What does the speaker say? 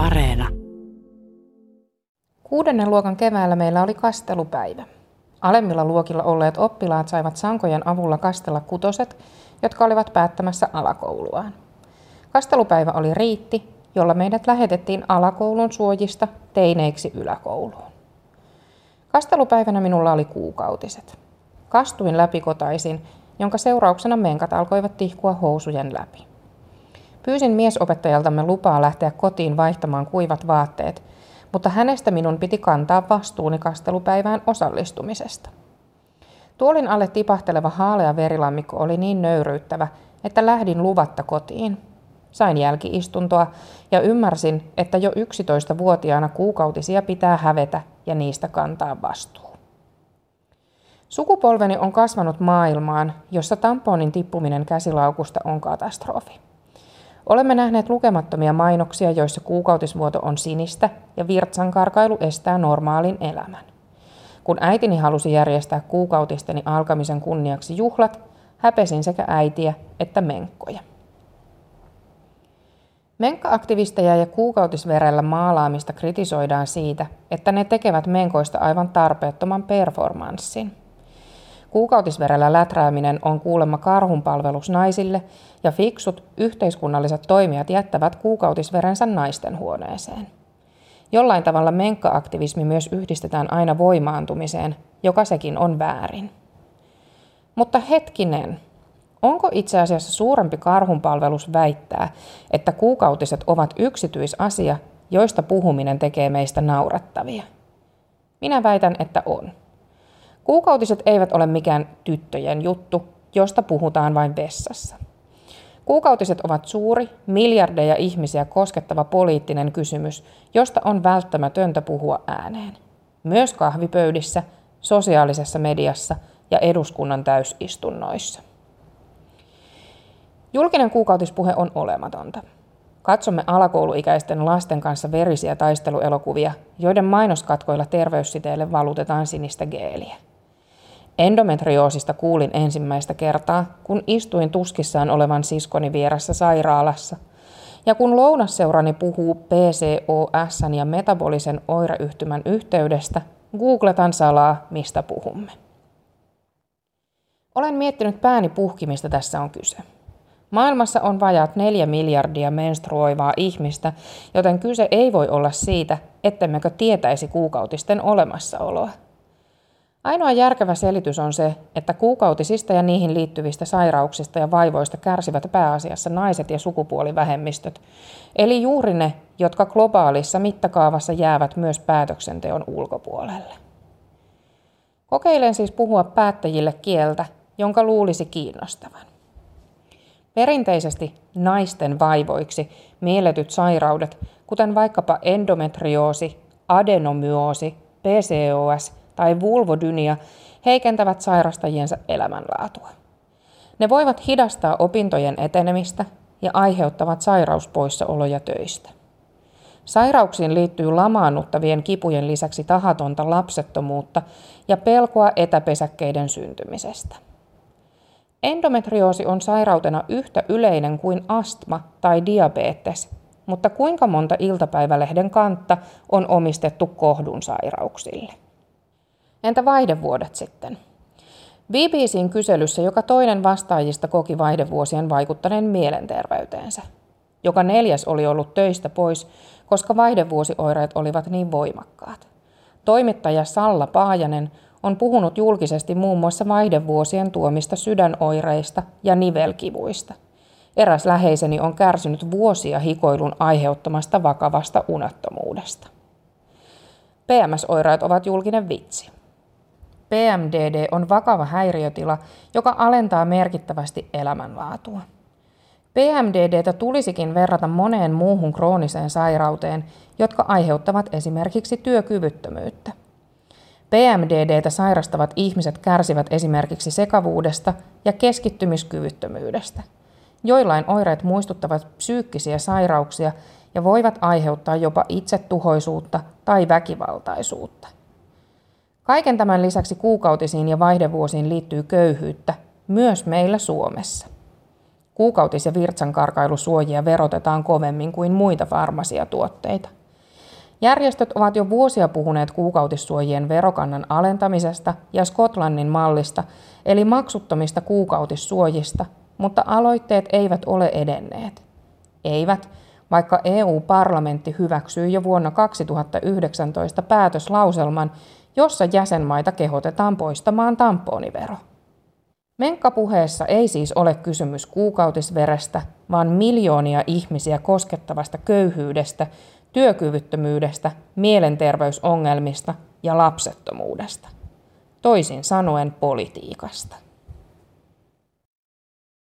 Areena. Kuudennen luokan keväällä meillä oli kastelupäivä. Alemmilla luokilla olleet oppilaat saivat sankojen avulla kastella kutoset, jotka olivat päättämässä alakouluaan. Kastelupäivä oli riitti, jolla meidät lähetettiin alakoulun suojista teineiksi yläkouluun. Kastelupäivänä minulla oli kuukautiset. Kastuin läpikotaisin, jonka seurauksena menkat alkoivat tihkua housujen läpi. Pyysin miesopettajaltamme lupaa lähteä kotiin vaihtamaan kuivat vaatteet, mutta hänestä minun piti kantaa vastuuni kastelupäivään osallistumisesta. Tuolin alle tipahteleva haalea verilammikko oli niin nöyryyttävä, että lähdin luvatta kotiin. Sain jälkiistuntoa ja ymmärsin, että jo 11-vuotiaana kuukautisia pitää hävetä ja niistä kantaa vastuu. Sukupolveni on kasvanut maailmaan, jossa tamponin tippuminen käsilaukusta on katastrofi. Olemme nähneet lukemattomia mainoksia, joissa kuukautismuoto on sinistä ja virtsankarkailu estää normaalin elämän. Kun äitini halusi järjestää kuukautisteni alkamisen kunniaksi juhlat, häpesin sekä äitiä että menkkoja. Menkka-aktivisteja ja kuukautisverellä maalaamista kritisoidaan siitä, että ne tekevät menkoista aivan tarpeettoman performanssin. Kuukautisverellä läträäminen on kuulemma karhunpalvelus naisille ja fiksut yhteiskunnalliset toimijat jättävät kuukautisverensä naisten huoneeseen. Jollain tavalla menkka-aktivismi myös yhdistetään aina voimaantumiseen, joka sekin on väärin. Mutta hetkinen, onko itse asiassa suurempi karhunpalvelus väittää, että kuukautiset ovat yksityisasia, joista puhuminen tekee meistä naurettavia? Minä väitän, että on. Kuukautiset eivät ole mikään tyttöjen juttu, josta puhutaan vain vessassa. Kuukautiset ovat suuri, miljardeja ihmisiä koskettava poliittinen kysymys, josta on välttämätöntä puhua ääneen. Myös kahvipöydissä, sosiaalisessa mediassa ja eduskunnan täysistunnoissa. Julkinen kuukautispuhe on olematonta. Katsomme alakouluikäisten lasten kanssa verisiä taisteluelokuvia, joiden mainoskatkoilla terveyssiteille valutetaan sinistä geeliä. Endometrioosista kuulin ensimmäistä kertaa, kun istuin tuskissaan olevan siskoni vieressä sairaalassa. Ja kun lounasseurani puhuu PCOS ja metabolisen oireyhtymän yhteydestä, googletan salaa, mistä puhumme. Olen miettinyt pääni puhkimista tässä on kyse. Maailmassa on vajaat neljä miljardia menstruoivaa ihmistä, joten kyse ei voi olla siitä, ettemmekö tietäisi kuukautisten olemassaoloa. Ainoa järkevä selitys on se, että kuukautisista ja niihin liittyvistä sairauksista ja vaivoista kärsivät pääasiassa naiset ja sukupuolivähemmistöt, eli juuri ne, jotka globaalissa mittakaavassa jäävät myös päätöksenteon ulkopuolelle. Kokeilen siis puhua päättäjille kieltä, jonka luulisi kiinnostavan. Perinteisesti naisten vaivoiksi mielletyt sairaudet, kuten vaikkapa endometrioosi, adenomyoosi, PCOS – tai vulvodynia heikentävät sairastajiensa elämänlaatua. Ne voivat hidastaa opintojen etenemistä ja aiheuttavat sairauspoissaoloja töistä. Sairauksiin liittyy lamaannuttavien kipujen lisäksi tahatonta lapsettomuutta ja pelkoa etäpesäkkeiden syntymisestä. Endometrioosi on sairautena yhtä yleinen kuin astma tai diabetes, mutta kuinka monta iltapäivälehden kantta on omistettu kohdun sairauksille? Entä vaihdevuodet sitten? BBCin kyselyssä joka toinen vastaajista koki vaihdevuosien vaikuttaneen mielenterveyteensä. Joka neljäs oli ollut töistä pois, koska vaihdevuosioireet olivat niin voimakkaat. Toimittaja Salla Paajanen on puhunut julkisesti muun muassa vaihdevuosien tuomista sydänoireista ja nivelkivuista. Eräs läheiseni on kärsinyt vuosia hikoilun aiheuttamasta vakavasta unettomuudesta. PMS-oireet ovat julkinen vitsi. PMDD on vakava häiriötila, joka alentaa merkittävästi elämänlaatua. PMDDtä tulisikin verrata moneen muuhun krooniseen sairauteen, jotka aiheuttavat esimerkiksi työkyvyttömyyttä. PMDDtä sairastavat ihmiset kärsivät esimerkiksi sekavuudesta ja keskittymiskyvyttömyydestä. Joillain oireet muistuttavat psyykkisiä sairauksia ja voivat aiheuttaa jopa itsetuhoisuutta tai väkivaltaisuutta. Kaiken tämän lisäksi kuukautisiin ja vaihdevuosiin liittyy köyhyyttä, myös meillä Suomessa. Kuukautis- ja virtsankarkailusuojia verotetaan kovemmin kuin muita farmasiatuotteita. Järjestöt ovat jo vuosia puhuneet kuukautissuojien verokannan alentamisesta ja Skotlannin mallista, eli maksuttomista kuukautissuojista, mutta aloitteet eivät ole edenneet. Eivät, vaikka EU-parlamentti hyväksyi jo vuonna 2019 päätöslauselman, jossa jäsenmaita kehotetaan poistamaan tamponivero. Menkkapuheessa ei siis ole kysymys kuukautisverestä, vaan miljoonia ihmisiä koskettavasta köyhyydestä, työkyvyttömyydestä, mielenterveysongelmista ja lapsettomuudesta. Toisin sanoen politiikasta.